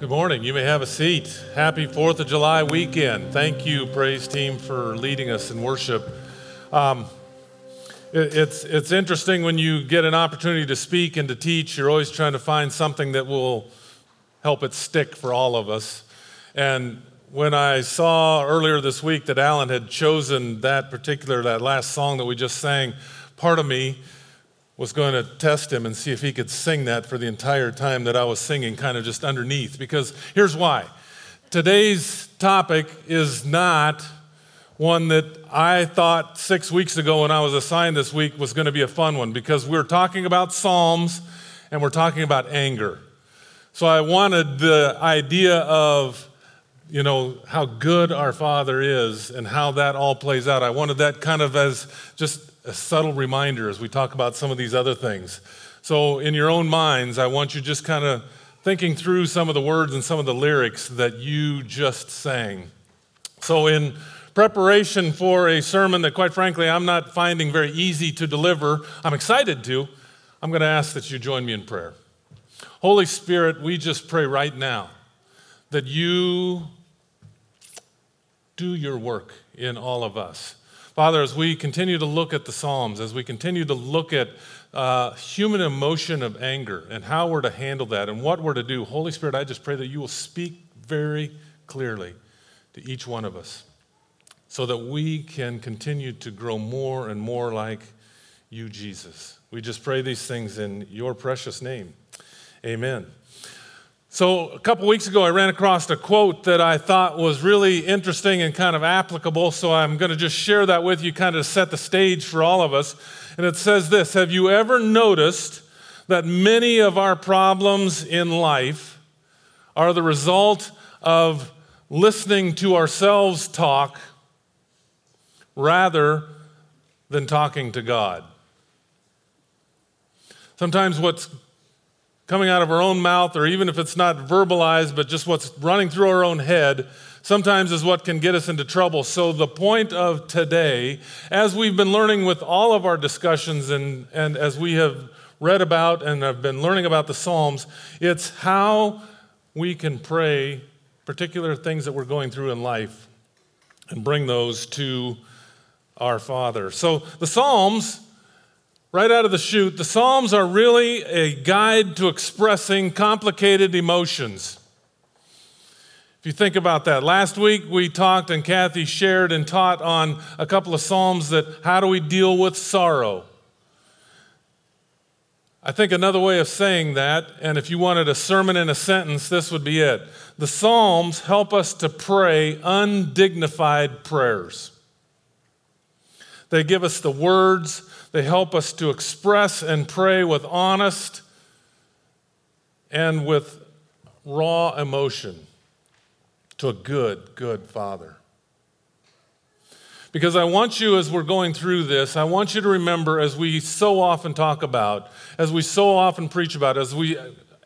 Good morning. You may have a seat. Happy 4th of July weekend. Thank you, praise team, for leading us in worship. Um, it, it's, it's interesting when you get an opportunity to speak and to teach, you're always trying to find something that will help it stick for all of us. And when I saw earlier this week that Alan had chosen that particular, that last song that we just sang, part of me was going to test him and see if he could sing that for the entire time that I was singing, kind of just underneath. Because here's why today's topic is not one that I thought six weeks ago when I was assigned this week was going to be a fun one because we're talking about Psalms and we're talking about anger. So I wanted the idea of, you know, how good our Father is and how that all plays out. I wanted that kind of as just a subtle reminder as we talk about some of these other things. So, in your own minds, I want you just kind of thinking through some of the words and some of the lyrics that you just sang. So, in preparation for a sermon that, quite frankly, I'm not finding very easy to deliver, I'm excited to, I'm going to ask that you join me in prayer. Holy Spirit, we just pray right now that you do your work in all of us. Father, as we continue to look at the Psalms, as we continue to look at uh, human emotion of anger and how we're to handle that and what we're to do, Holy Spirit, I just pray that you will speak very clearly to each one of us so that we can continue to grow more and more like you, Jesus. We just pray these things in your precious name. Amen. So, a couple weeks ago, I ran across a quote that I thought was really interesting and kind of applicable. So, I'm going to just share that with you, kind of set the stage for all of us. And it says this Have you ever noticed that many of our problems in life are the result of listening to ourselves talk rather than talking to God? Sometimes what's coming out of our own mouth, or even if it's not verbalized, but just what's running through our own head, sometimes is what can get us into trouble. So, the point of today, as we've been learning with all of our discussions and, and as we have read about and have been learning about the Psalms, it's how we can pray particular things that we're going through in life and bring those to our Father. So, the Psalms right out of the chute, the Psalms are really a guide to expressing complicated emotions. If you think about that, last week we talked and Kathy shared and taught on a couple of Psalms that how do we deal with sorrow? I think another way of saying that, and if you wanted a sermon in a sentence, this would be it. The Psalms help us to pray undignified prayers. They give us the words, they help us to express and pray with honest and with raw emotion to a good, good Father. Because I want you, as we're going through this, I want you to remember, as we so often talk about, as we so often preach about, as we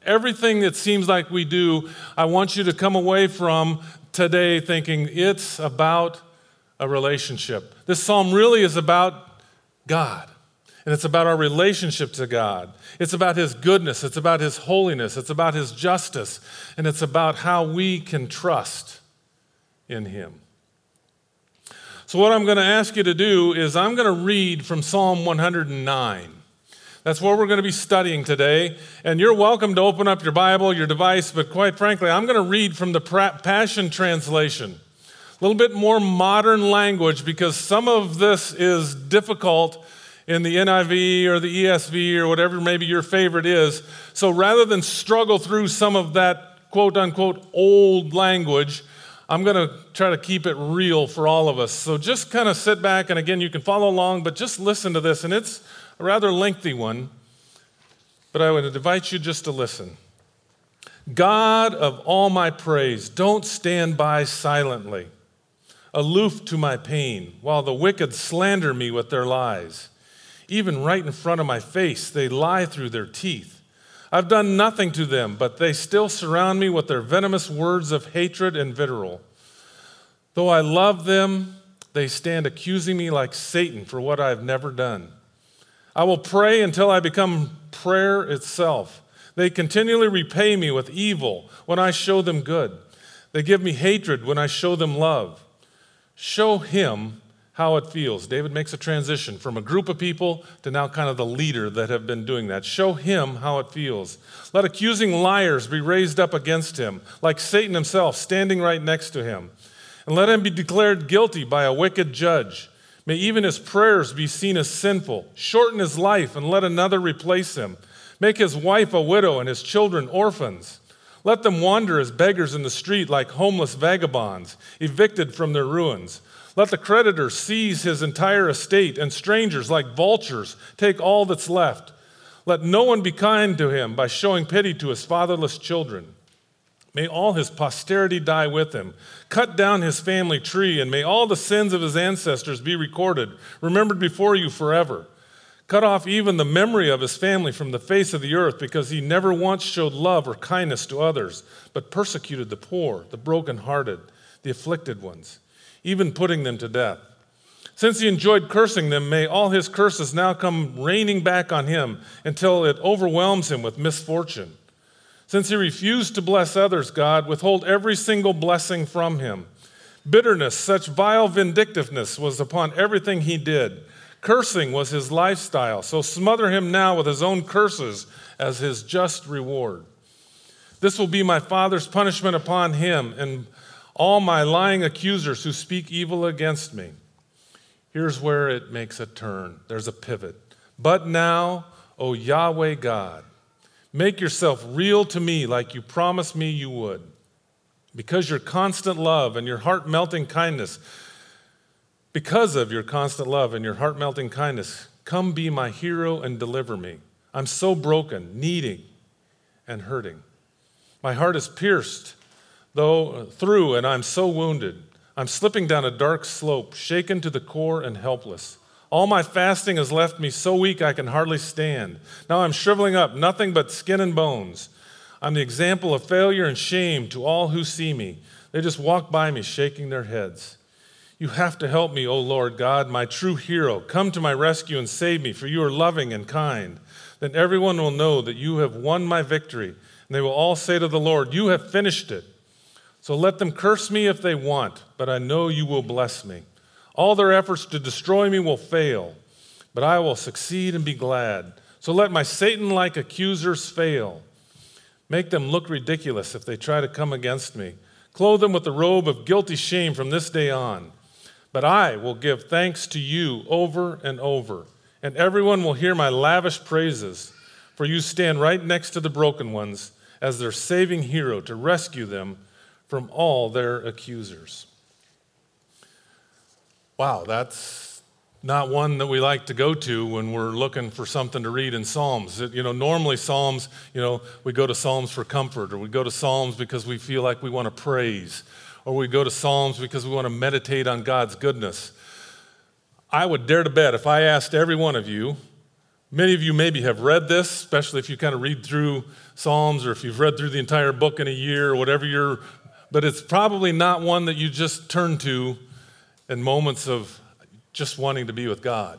everything that seems like we do, I want you to come away from today thinking it's about a relationship. This psalm really is about God. And it's about our relationship to God. It's about His goodness. It's about His holiness. It's about His justice. And it's about how we can trust in Him. So, what I'm going to ask you to do is, I'm going to read from Psalm 109. That's what we're going to be studying today. And you're welcome to open up your Bible, your device, but quite frankly, I'm going to read from the Passion Translation. A little bit more modern language because some of this is difficult in the NIV or the ESV or whatever maybe your favorite is. So rather than struggle through some of that quote unquote old language, I'm going to try to keep it real for all of us. So just kind of sit back, and again, you can follow along, but just listen to this. And it's a rather lengthy one, but I would invite you just to listen. God of all my praise, don't stand by silently, aloof to my pain, while the wicked slander me with their lies. Even right in front of my face, they lie through their teeth. I've done nothing to them, but they still surround me with their venomous words of hatred and vitriol. Though I love them, they stand accusing me like Satan for what I've never done. I will pray until I become prayer itself. They continually repay me with evil when I show them good. They give me hatred when I show them love. Show him how it feels. David makes a transition from a group of people to now kind of the leader that have been doing that. Show him how it feels. Let accusing liars be raised up against him, like Satan himself standing right next to him. And let him be declared guilty by a wicked judge. May even his prayers be seen as sinful. Shorten his life and let another replace him. Make his wife a widow and his children orphans. Let them wander as beggars in the street like homeless vagabonds, evicted from their ruins. Let the creditor seize his entire estate, and strangers, like vultures, take all that's left. Let no one be kind to him by showing pity to his fatherless children. May all his posterity die with him. Cut down his family tree, and may all the sins of his ancestors be recorded, remembered before you forever. Cut off even the memory of his family from the face of the earth, because he never once showed love or kindness to others, but persecuted the poor, the brokenhearted, the afflicted ones even putting them to death. Since he enjoyed cursing them, may all his curses now come raining back on him until it overwhelms him with misfortune. Since he refused to bless others, God, withhold every single blessing from him. Bitterness, such vile vindictiveness was upon everything he did. Cursing was his lifestyle, so smother him now with his own curses as his just reward. This will be my father's punishment upon him, and all my lying accusers who speak evil against me. Here's where it makes a turn. There's a pivot. But now, O Yahweh God, make yourself real to me like you promised me you would. Because your constant love and your heart melting kindness, because of your constant love and your heart melting kindness, come be my hero and deliver me. I'm so broken, needing, and hurting. My heart is pierced though through, and I'm so wounded. I'm slipping down a dark slope, shaken to the core and helpless. All my fasting has left me so weak I can hardly stand. Now I'm shriveling up, nothing but skin and bones. I'm the example of failure and shame to all who see me. They just walk by me, shaking their heads. You have to help me, O Lord God, my true hero. Come to my rescue and save me, for you are loving and kind. Then everyone will know that you have won my victory, and they will all say to the Lord, You have finished it. So let them curse me if they want, but I know you will bless me. All their efforts to destroy me will fail, but I will succeed and be glad. So let my Satan like accusers fail. Make them look ridiculous if they try to come against me. Clothe them with the robe of guilty shame from this day on. But I will give thanks to you over and over, and everyone will hear my lavish praises, for you stand right next to the broken ones as their saving hero to rescue them from all their accusers. Wow, that's not one that we like to go to when we're looking for something to read in Psalms. It, you know, normally Psalms, you know, we go to Psalms for comfort, or we go to Psalms because we feel like we want to praise, or we go to Psalms because we want to meditate on God's goodness. I would dare to bet if I asked every one of you, many of you maybe have read this, especially if you kind of read through Psalms or if you've read through the entire book in a year or whatever you're, but it's probably not one that you just turn to in moments of just wanting to be with God.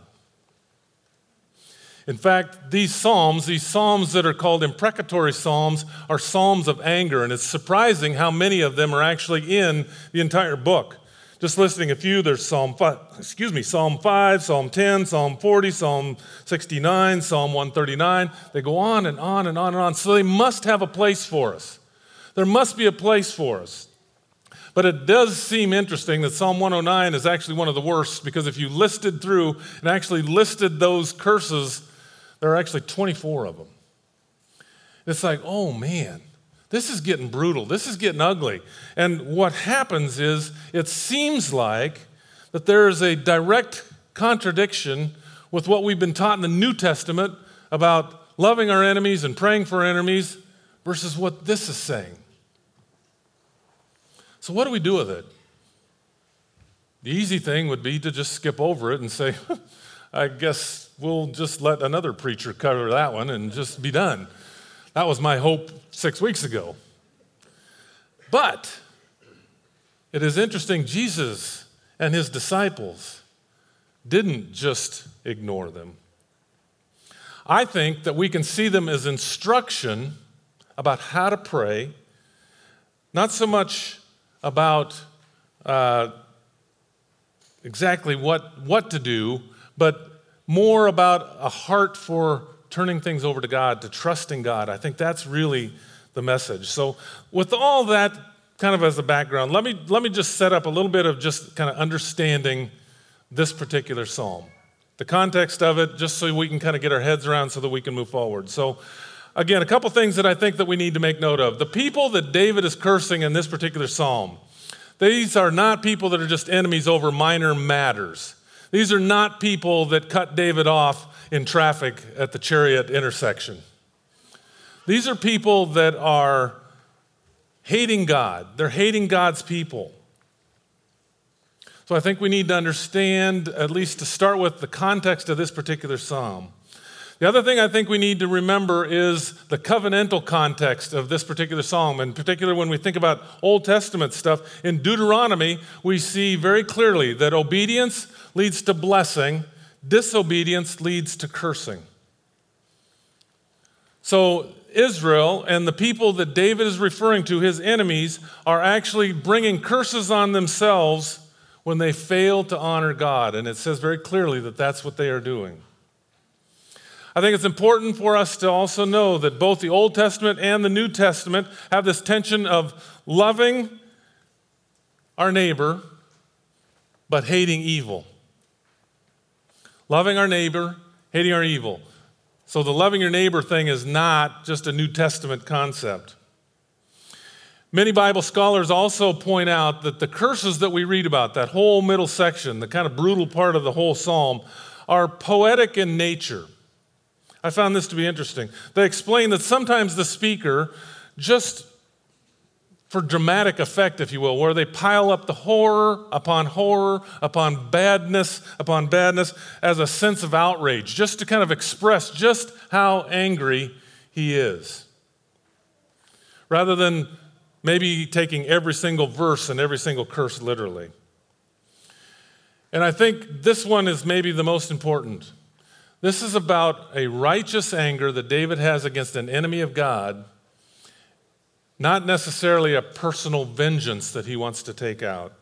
In fact, these psalms, these psalms that are called imprecatory psalms, are psalms of anger, and it's surprising how many of them are actually in the entire book. Just listing a few, there's Psalm 5, excuse me, Psalm 5, Psalm 10, Psalm 40, Psalm 69, Psalm 139. They go on and on and on and on. So they must have a place for us. There must be a place for us. But it does seem interesting that Psalm 109 is actually one of the worst because if you listed through and actually listed those curses, there are actually 24 of them. It's like, oh man, this is getting brutal. This is getting ugly. And what happens is it seems like that there is a direct contradiction with what we've been taught in the New Testament about loving our enemies and praying for our enemies versus what this is saying. So, what do we do with it? The easy thing would be to just skip over it and say, I guess we'll just let another preacher cover that one and just be done. That was my hope six weeks ago. But it is interesting, Jesus and his disciples didn't just ignore them. I think that we can see them as instruction about how to pray, not so much about uh, exactly what, what to do, but more about a heart for turning things over to God, to trusting God. I think that's really the message. So, with all that kind of as a background, let me, let me just set up a little bit of just kind of understanding this particular psalm. The context of it, just so we can kind of get our heads around so that we can move forward. So, again, a couple things that I think that we need to make note of. The people that David is cursing in this particular psalm, these are not people that are just enemies over minor matters. These are not people that cut David off in traffic at the chariot intersection. These are people that are hating God. They're hating God's people. So I think we need to understand, at least to start with, the context of this particular psalm. The other thing I think we need to remember is the covenantal context of this particular psalm. In particular, when we think about Old Testament stuff, in Deuteronomy, we see very clearly that obedience leads to blessing, disobedience leads to cursing. So, Israel and the people that David is referring to, his enemies, are actually bringing curses on themselves when they fail to honor God. And it says very clearly that that's what they are doing. I think it's important for us to also know that both the Old Testament and the New Testament have this tension of loving our neighbor but hating evil. Loving our neighbor, hating our evil. So the loving your neighbor thing is not just a New Testament concept. Many Bible scholars also point out that the curses that we read about, that whole middle section, the kind of brutal part of the whole psalm, are poetic in nature. I found this to be interesting. They explain that sometimes the speaker, just for dramatic effect, if you will, where they pile up the horror upon horror, upon badness, upon badness, as a sense of outrage, just to kind of express just how angry he is. Rather than maybe taking every single verse and every single curse literally. And I think this one is maybe the most important. This is about a righteous anger that David has against an enemy of God, not necessarily a personal vengeance that he wants to take out.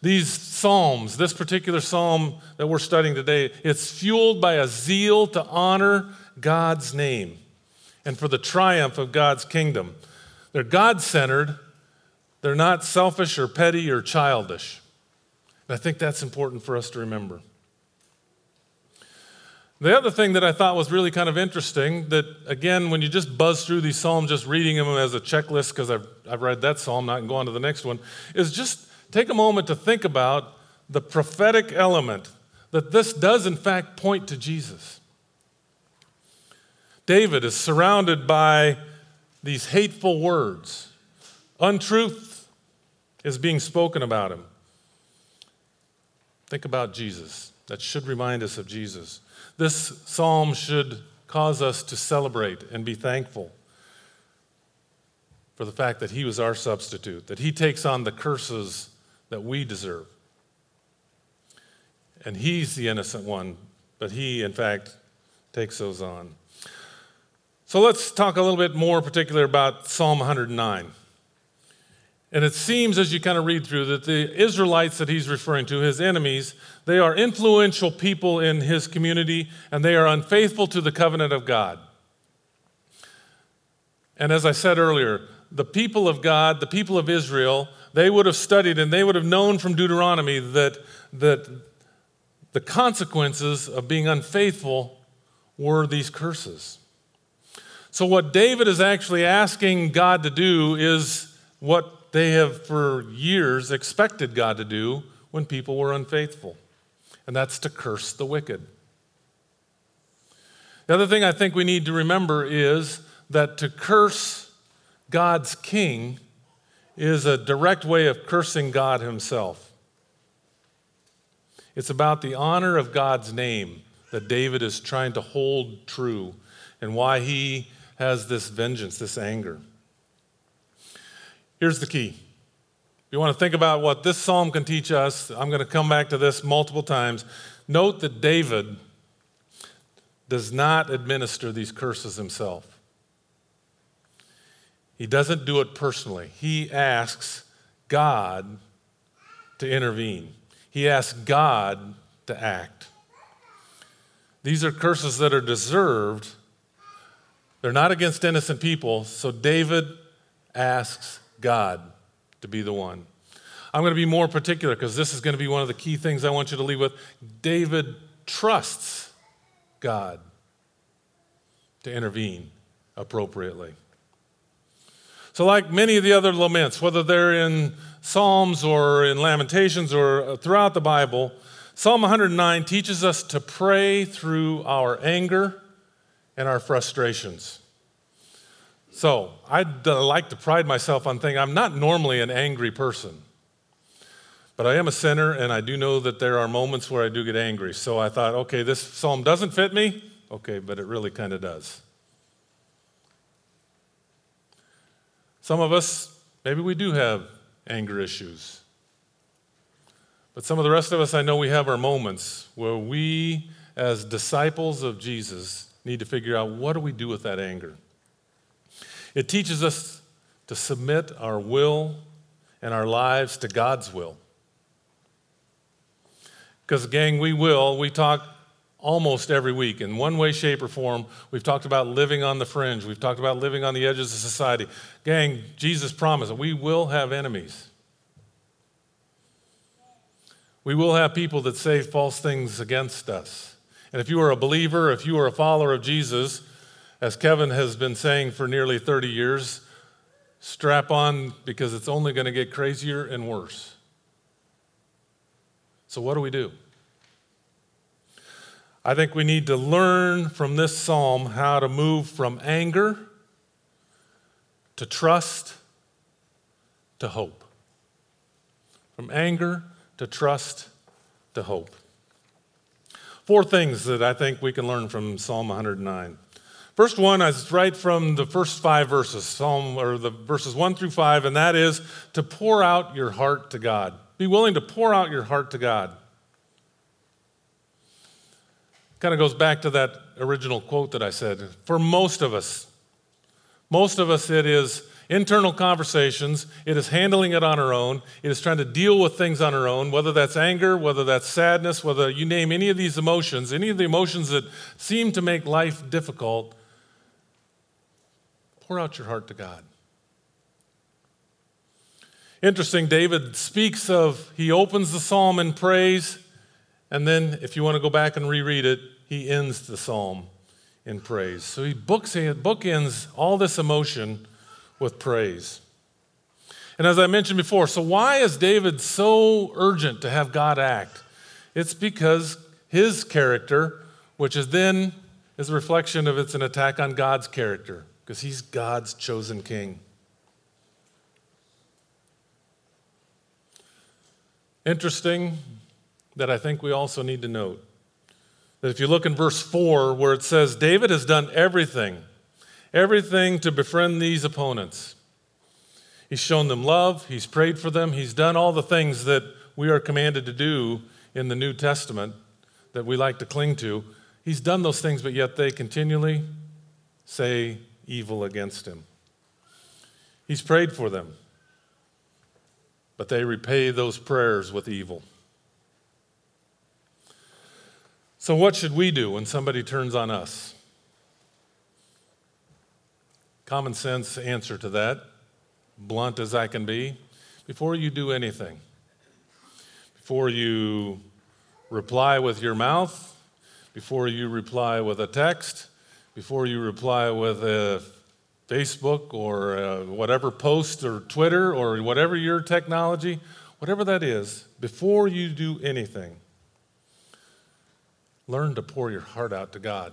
These psalms, this particular psalm that we're studying today, it's fueled by a zeal to honor God's name and for the triumph of God's kingdom. They're God centered, they're not selfish or petty or childish. And I think that's important for us to remember. The other thing that I thought was really kind of interesting that, again, when you just buzz through these Psalms, just reading them as a checklist, because I've, I've read that Psalm, not go on to the next one, is just take a moment to think about the prophetic element that this does, in fact, point to Jesus. David is surrounded by these hateful words. Untruth is being spoken about him. Think about Jesus. That should remind us of Jesus. This psalm should cause us to celebrate and be thankful for the fact that he was our substitute, that he takes on the curses that we deserve. And he's the innocent one, but he, in fact, takes those on. So let's talk a little bit more particular about Psalm 109. And it seems as you kind of read through that the Israelites that he's referring to, his enemies, they are influential people in his community and they are unfaithful to the covenant of God. And as I said earlier, the people of God, the people of Israel, they would have studied and they would have known from Deuteronomy that, that the consequences of being unfaithful were these curses. So, what David is actually asking God to do is what they have for years expected God to do when people were unfaithful, and that's to curse the wicked. The other thing I think we need to remember is that to curse God's king is a direct way of cursing God himself. It's about the honor of God's name that David is trying to hold true and why he has this vengeance, this anger. Here's the key. If you want to think about what this psalm can teach us, I'm going to come back to this multiple times. Note that David does not administer these curses himself. he doesn't do it personally. He asks God to intervene, he asks God to act. These are curses that are deserved. They're not against innocent people, so David asks God to be the one. I'm going to be more particular because this is going to be one of the key things I want you to leave with. David trusts God to intervene appropriately. So, like many of the other laments, whether they're in Psalms or in Lamentations or uh, throughout the Bible, Psalm 109 teaches us to pray through our anger and our frustrations. So, I like to pride myself on thinking I'm not normally an angry person. But I am a sinner, and I do know that there are moments where I do get angry. So I thought, okay, this psalm doesn't fit me. Okay, but it really kind of does. Some of us, maybe we do have anger issues. But some of the rest of us, I know we have our moments where we, as disciples of Jesus, need to figure out what do we do with that anger. It teaches us to submit our will and our lives to God's will. Because, gang, we will. We talk almost every week in one way, shape, or form. We've talked about living on the fringe, we've talked about living on the edges of society. Gang, Jesus promised that we will have enemies. We will have people that say false things against us. And if you are a believer, if you are a follower of Jesus, as Kevin has been saying for nearly 30 years, strap on because it's only going to get crazier and worse. So, what do we do? I think we need to learn from this psalm how to move from anger to trust to hope. From anger to trust to hope. Four things that I think we can learn from Psalm 109. First one is right from the first five verses, Psalm or the verses one through five, and that is to pour out your heart to God. Be willing to pour out your heart to God. Kind of goes back to that original quote that I said. For most of us, most of us, it is internal conversations, it is handling it on our own, it is trying to deal with things on our own, whether that's anger, whether that's sadness, whether you name any of these emotions, any of the emotions that seem to make life difficult. Pour out your heart to God. Interesting, David speaks of, he opens the psalm in praise, and then if you want to go back and reread it, he ends the psalm in praise. So he books, bookends all this emotion with praise. And as I mentioned before, so why is David so urgent to have God act? It's because his character, which is then is a reflection of it's an attack on God's character, because he's God's chosen king. Interesting that I think we also need to note that if you look in verse 4, where it says, David has done everything, everything to befriend these opponents. He's shown them love, he's prayed for them, he's done all the things that we are commanded to do in the New Testament that we like to cling to. He's done those things, but yet they continually say evil against him. He's prayed for them but they repay those prayers with evil. So, what should we do when somebody turns on us? Common sense answer to that, blunt as I can be. Before you do anything, before you reply with your mouth, before you reply with a text, before you reply with a Facebook or uh, whatever post or Twitter or whatever your technology, whatever that is, before you do anything, learn to pour your heart out to God.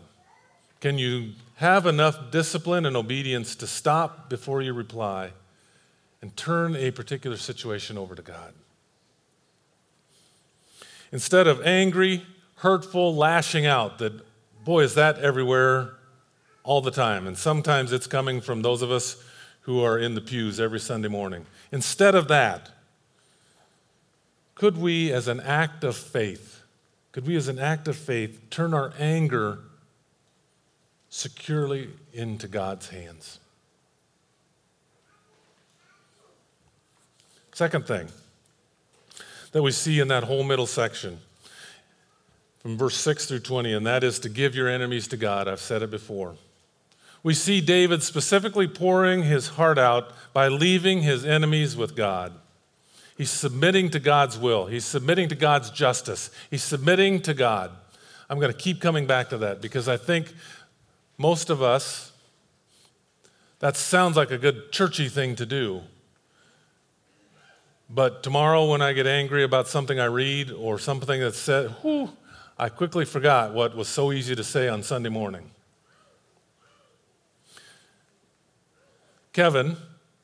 Can you have enough discipline and obedience to stop before you reply and turn a particular situation over to God? Instead of angry, hurtful, lashing out, that, boy, is that everywhere all the time. And sometimes it's coming from those of us who are in the pews every Sunday morning. Instead of that, could we, as an act of faith, could we, as an act of faith, turn our anger securely into God's hands? Second thing that we see in that whole middle section from verse 6 through 20, and that is to give your enemies to God. I've said it before. We see David specifically pouring his heart out by leaving his enemies with God. He's submitting to God's will, he's submitting to God's justice, he's submitting to God. I'm going to keep coming back to that because I think most of us, that sounds like a good churchy thing to do. But tomorrow, when I get angry about something I read or something that's said, whew, I quickly forgot what was so easy to say on Sunday morning. Kevin,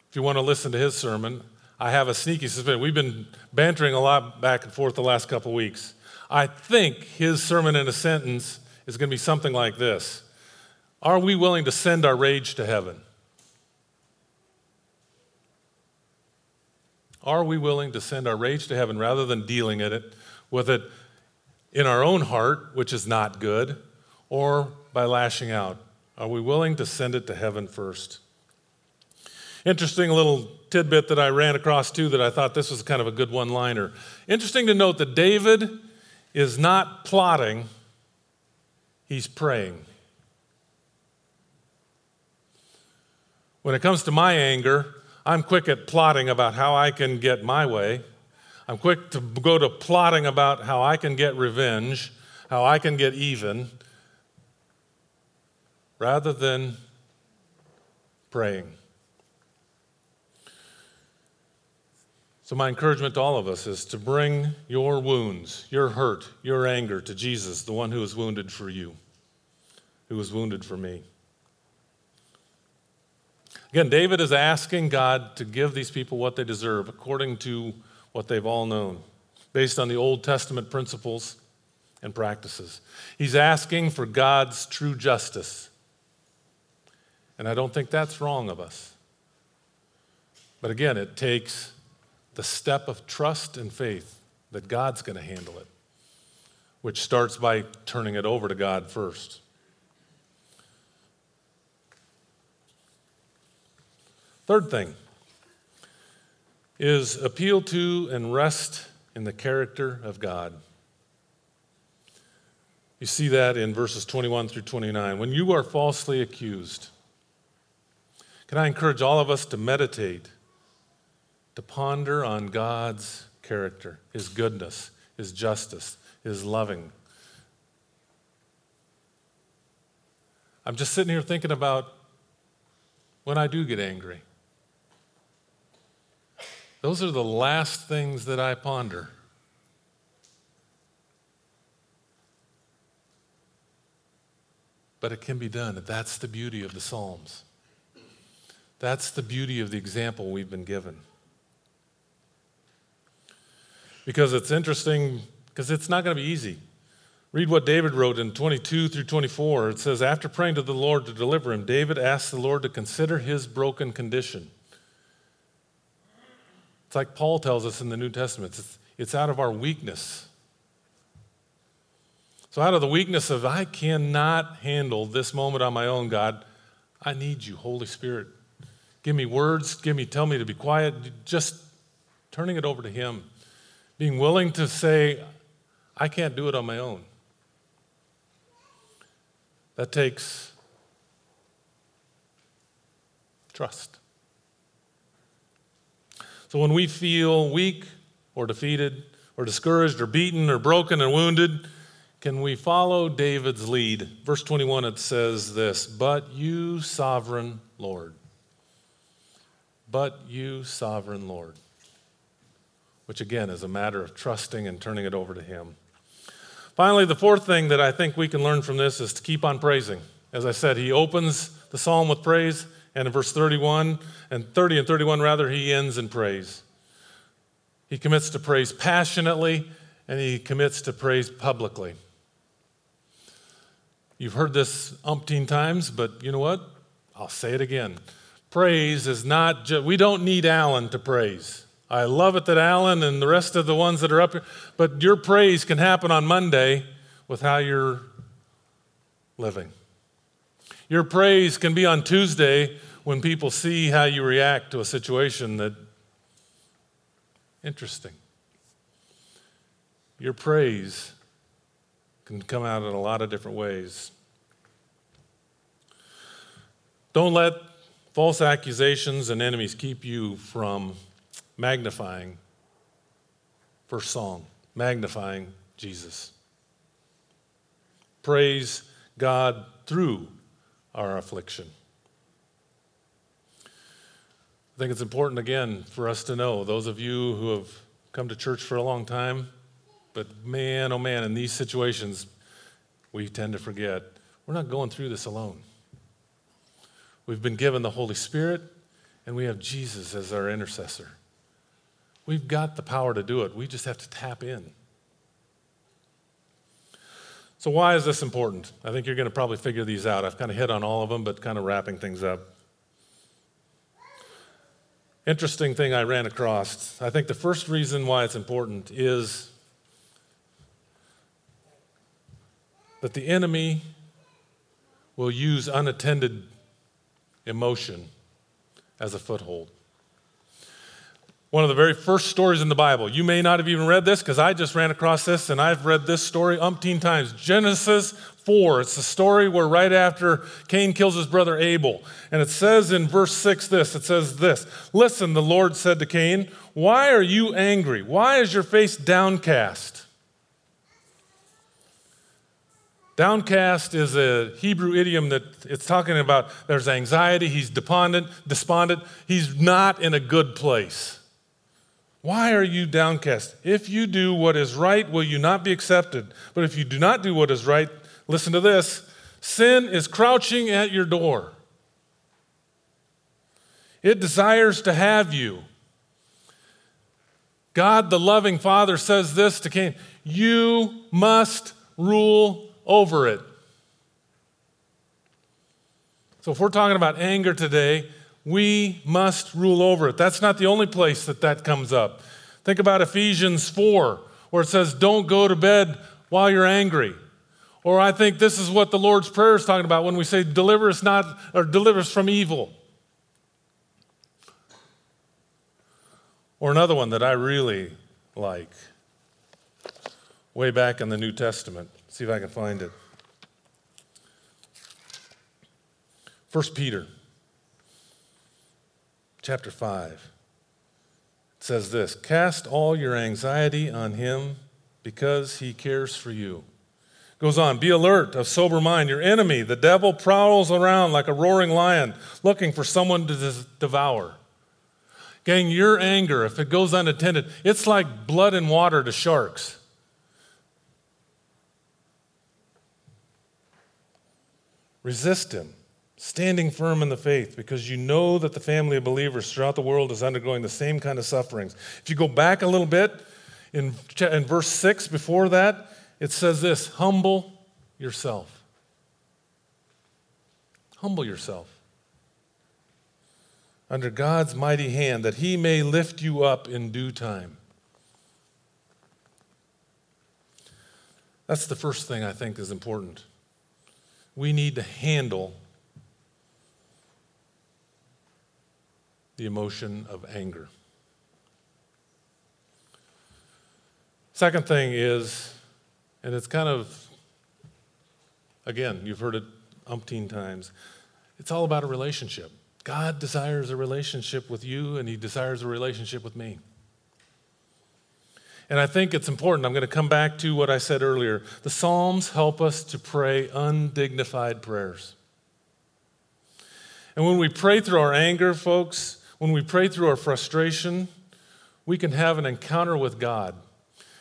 if you want to listen to his sermon, I have a sneaky suspicion. We've been bantering a lot back and forth the last couple weeks. I think his sermon in a sentence is going to be something like this Are we willing to send our rage to heaven? Are we willing to send our rage to heaven rather than dealing it with it in our own heart, which is not good, or by lashing out? Are we willing to send it to heaven first? Interesting little tidbit that I ran across too that I thought this was kind of a good one liner. Interesting to note that David is not plotting, he's praying. When it comes to my anger, I'm quick at plotting about how I can get my way. I'm quick to go to plotting about how I can get revenge, how I can get even, rather than praying. So, my encouragement to all of us is to bring your wounds, your hurt, your anger to Jesus, the one who was wounded for you, who was wounded for me. Again, David is asking God to give these people what they deserve according to what they've all known, based on the Old Testament principles and practices. He's asking for God's true justice. And I don't think that's wrong of us. But again, it takes the step of trust and faith that God's going to handle it, which starts by turning it over to God first. Third thing is appeal to and rest in the character of God. You see that in verses 21 through 29. When you are falsely accused, can I encourage all of us to meditate, to ponder on God's character, His goodness, His justice, His loving. I'm just sitting here thinking about when I do get angry. Those are the last things that I ponder. But it can be done. That's the beauty of the Psalms. That's the beauty of the example we've been given. Because it's interesting, because it's not going to be easy. Read what David wrote in 22 through 24. It says, After praying to the Lord to deliver him, David asked the Lord to consider his broken condition. It's like Paul tells us in the New Testament it's, it's out of our weakness. So, out of the weakness of, I cannot handle this moment on my own, God, I need you, Holy Spirit. Give me words, give me, tell me to be quiet, just turning it over to Him. Being willing to say, I can't do it on my own. That takes trust. So when we feel weak or defeated or discouraged or beaten or broken or wounded, can we follow David's lead? Verse 21, it says this But you, sovereign Lord. But you, sovereign Lord. Which again is a matter of trusting and turning it over to Him. Finally, the fourth thing that I think we can learn from this is to keep on praising. As I said, he opens the psalm with praise, and in verse 31 and 30 and 31, rather, he ends in praise. He commits to praise passionately and he commits to praise publicly. You've heard this umpteen times, but you know what? I'll say it again. Praise is not just, we don't need Alan to praise. I love it that Alan and the rest of the ones that are up here, but your praise can happen on Monday with how you're living. Your praise can be on Tuesday when people see how you react to a situation that Interesting. Your praise can come out in a lot of different ways. Don't let false accusations and enemies keep you from magnifying, first song, magnifying Jesus. Praise God through our affliction. I think it's important, again, for us to know, those of you who have come to church for a long time, but man, oh man, in these situations, we tend to forget we're not going through this alone. We've been given the Holy Spirit, and we have Jesus as our intercessor. We've got the power to do it. We just have to tap in. So, why is this important? I think you're going to probably figure these out. I've kind of hit on all of them, but kind of wrapping things up. Interesting thing I ran across. I think the first reason why it's important is that the enemy will use unattended emotion as a foothold. One of the very first stories in the Bible. You may not have even read this because I just ran across this and I've read this story umpteen times. Genesis 4. It's the story where right after Cain kills his brother Abel. And it says in verse 6 this it says this Listen, the Lord said to Cain, Why are you angry? Why is your face downcast? Downcast is a Hebrew idiom that it's talking about there's anxiety, he's despondent, despondent, he's not in a good place. Why are you downcast? If you do what is right, will you not be accepted? But if you do not do what is right, listen to this sin is crouching at your door. It desires to have you. God, the loving Father, says this to Cain You must rule over it. So, if we're talking about anger today, we must rule over it. That's not the only place that that comes up. Think about Ephesians 4, where it says, Don't go to bed while you're angry. Or I think this is what the Lord's Prayer is talking about when we say, Deliver us not, or deliver us from evil. Or another one that I really like, way back in the New Testament. See if I can find it. 1 Peter chapter 5 it says this Cast all your anxiety on him because he cares for you. Goes on, be alert, of sober mind. Your enemy, the devil, prowls around like a roaring lion looking for someone to devour. Gang, your anger, if it goes unattended, it's like blood and water to sharks. Resist him standing firm in the faith because you know that the family of believers throughout the world is undergoing the same kind of sufferings. If you go back a little bit, in, in verse 6 before that, it says this humble yourself. Humble yourself under God's mighty hand that he may lift you up in due time. That's the first thing I think is important. We need to handle the emotion of anger. Second thing is, and it's kind of, again, you've heard it umpteen times, it's all about a relationship. God desires a relationship with you, and He desires a relationship with me. And I think it's important. I'm going to come back to what I said earlier. The Psalms help us to pray undignified prayers. And when we pray through our anger, folks, when we pray through our frustration, we can have an encounter with God.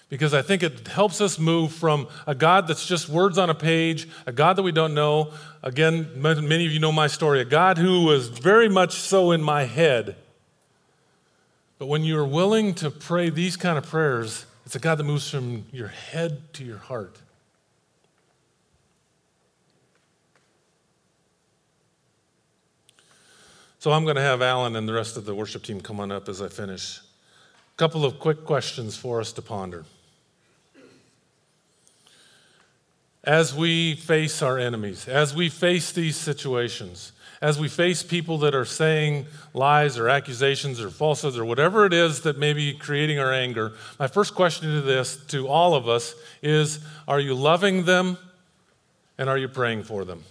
Because I think it helps us move from a God that's just words on a page, a God that we don't know. Again, many of you know my story, a God who was very much so in my head. But when you are willing to pray these kind of prayers, it's a God that moves from your head to your heart. So I'm going to have Alan and the rest of the worship team come on up as I finish. A couple of quick questions for us to ponder. as we face our enemies, as we face these situations, as we face people that are saying lies or accusations or falsehoods or whatever it is that may be creating our anger, my first question to this, to all of us, is Are you loving them and are you praying for them?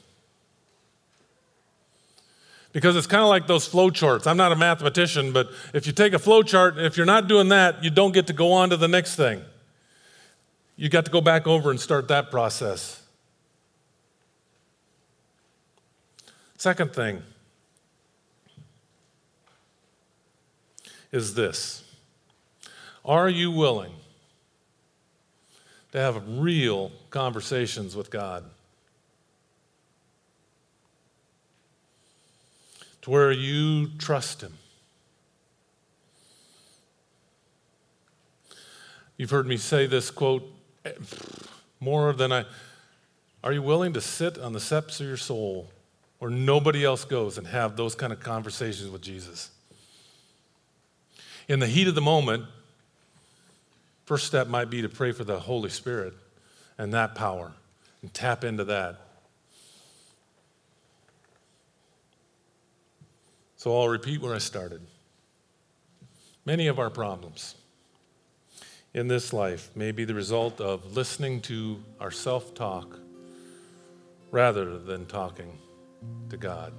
Because it's kind of like those flow charts. I'm not a mathematician, but if you take a flow chart, if you're not doing that, you don't get to go on to the next thing. You got to go back over and start that process. Second thing is this Are you willing to have real conversations with God? To where you trust Him. You've heard me say this quote eh, more than I. Are you willing to sit on the steps of your soul where nobody else goes and have those kind of conversations with Jesus. In the heat of the moment, first step might be to pray for the Holy Spirit and that power and tap into that. So I'll repeat where I started. Many of our problems in this life may be the result of listening to our self talk rather than talking to God.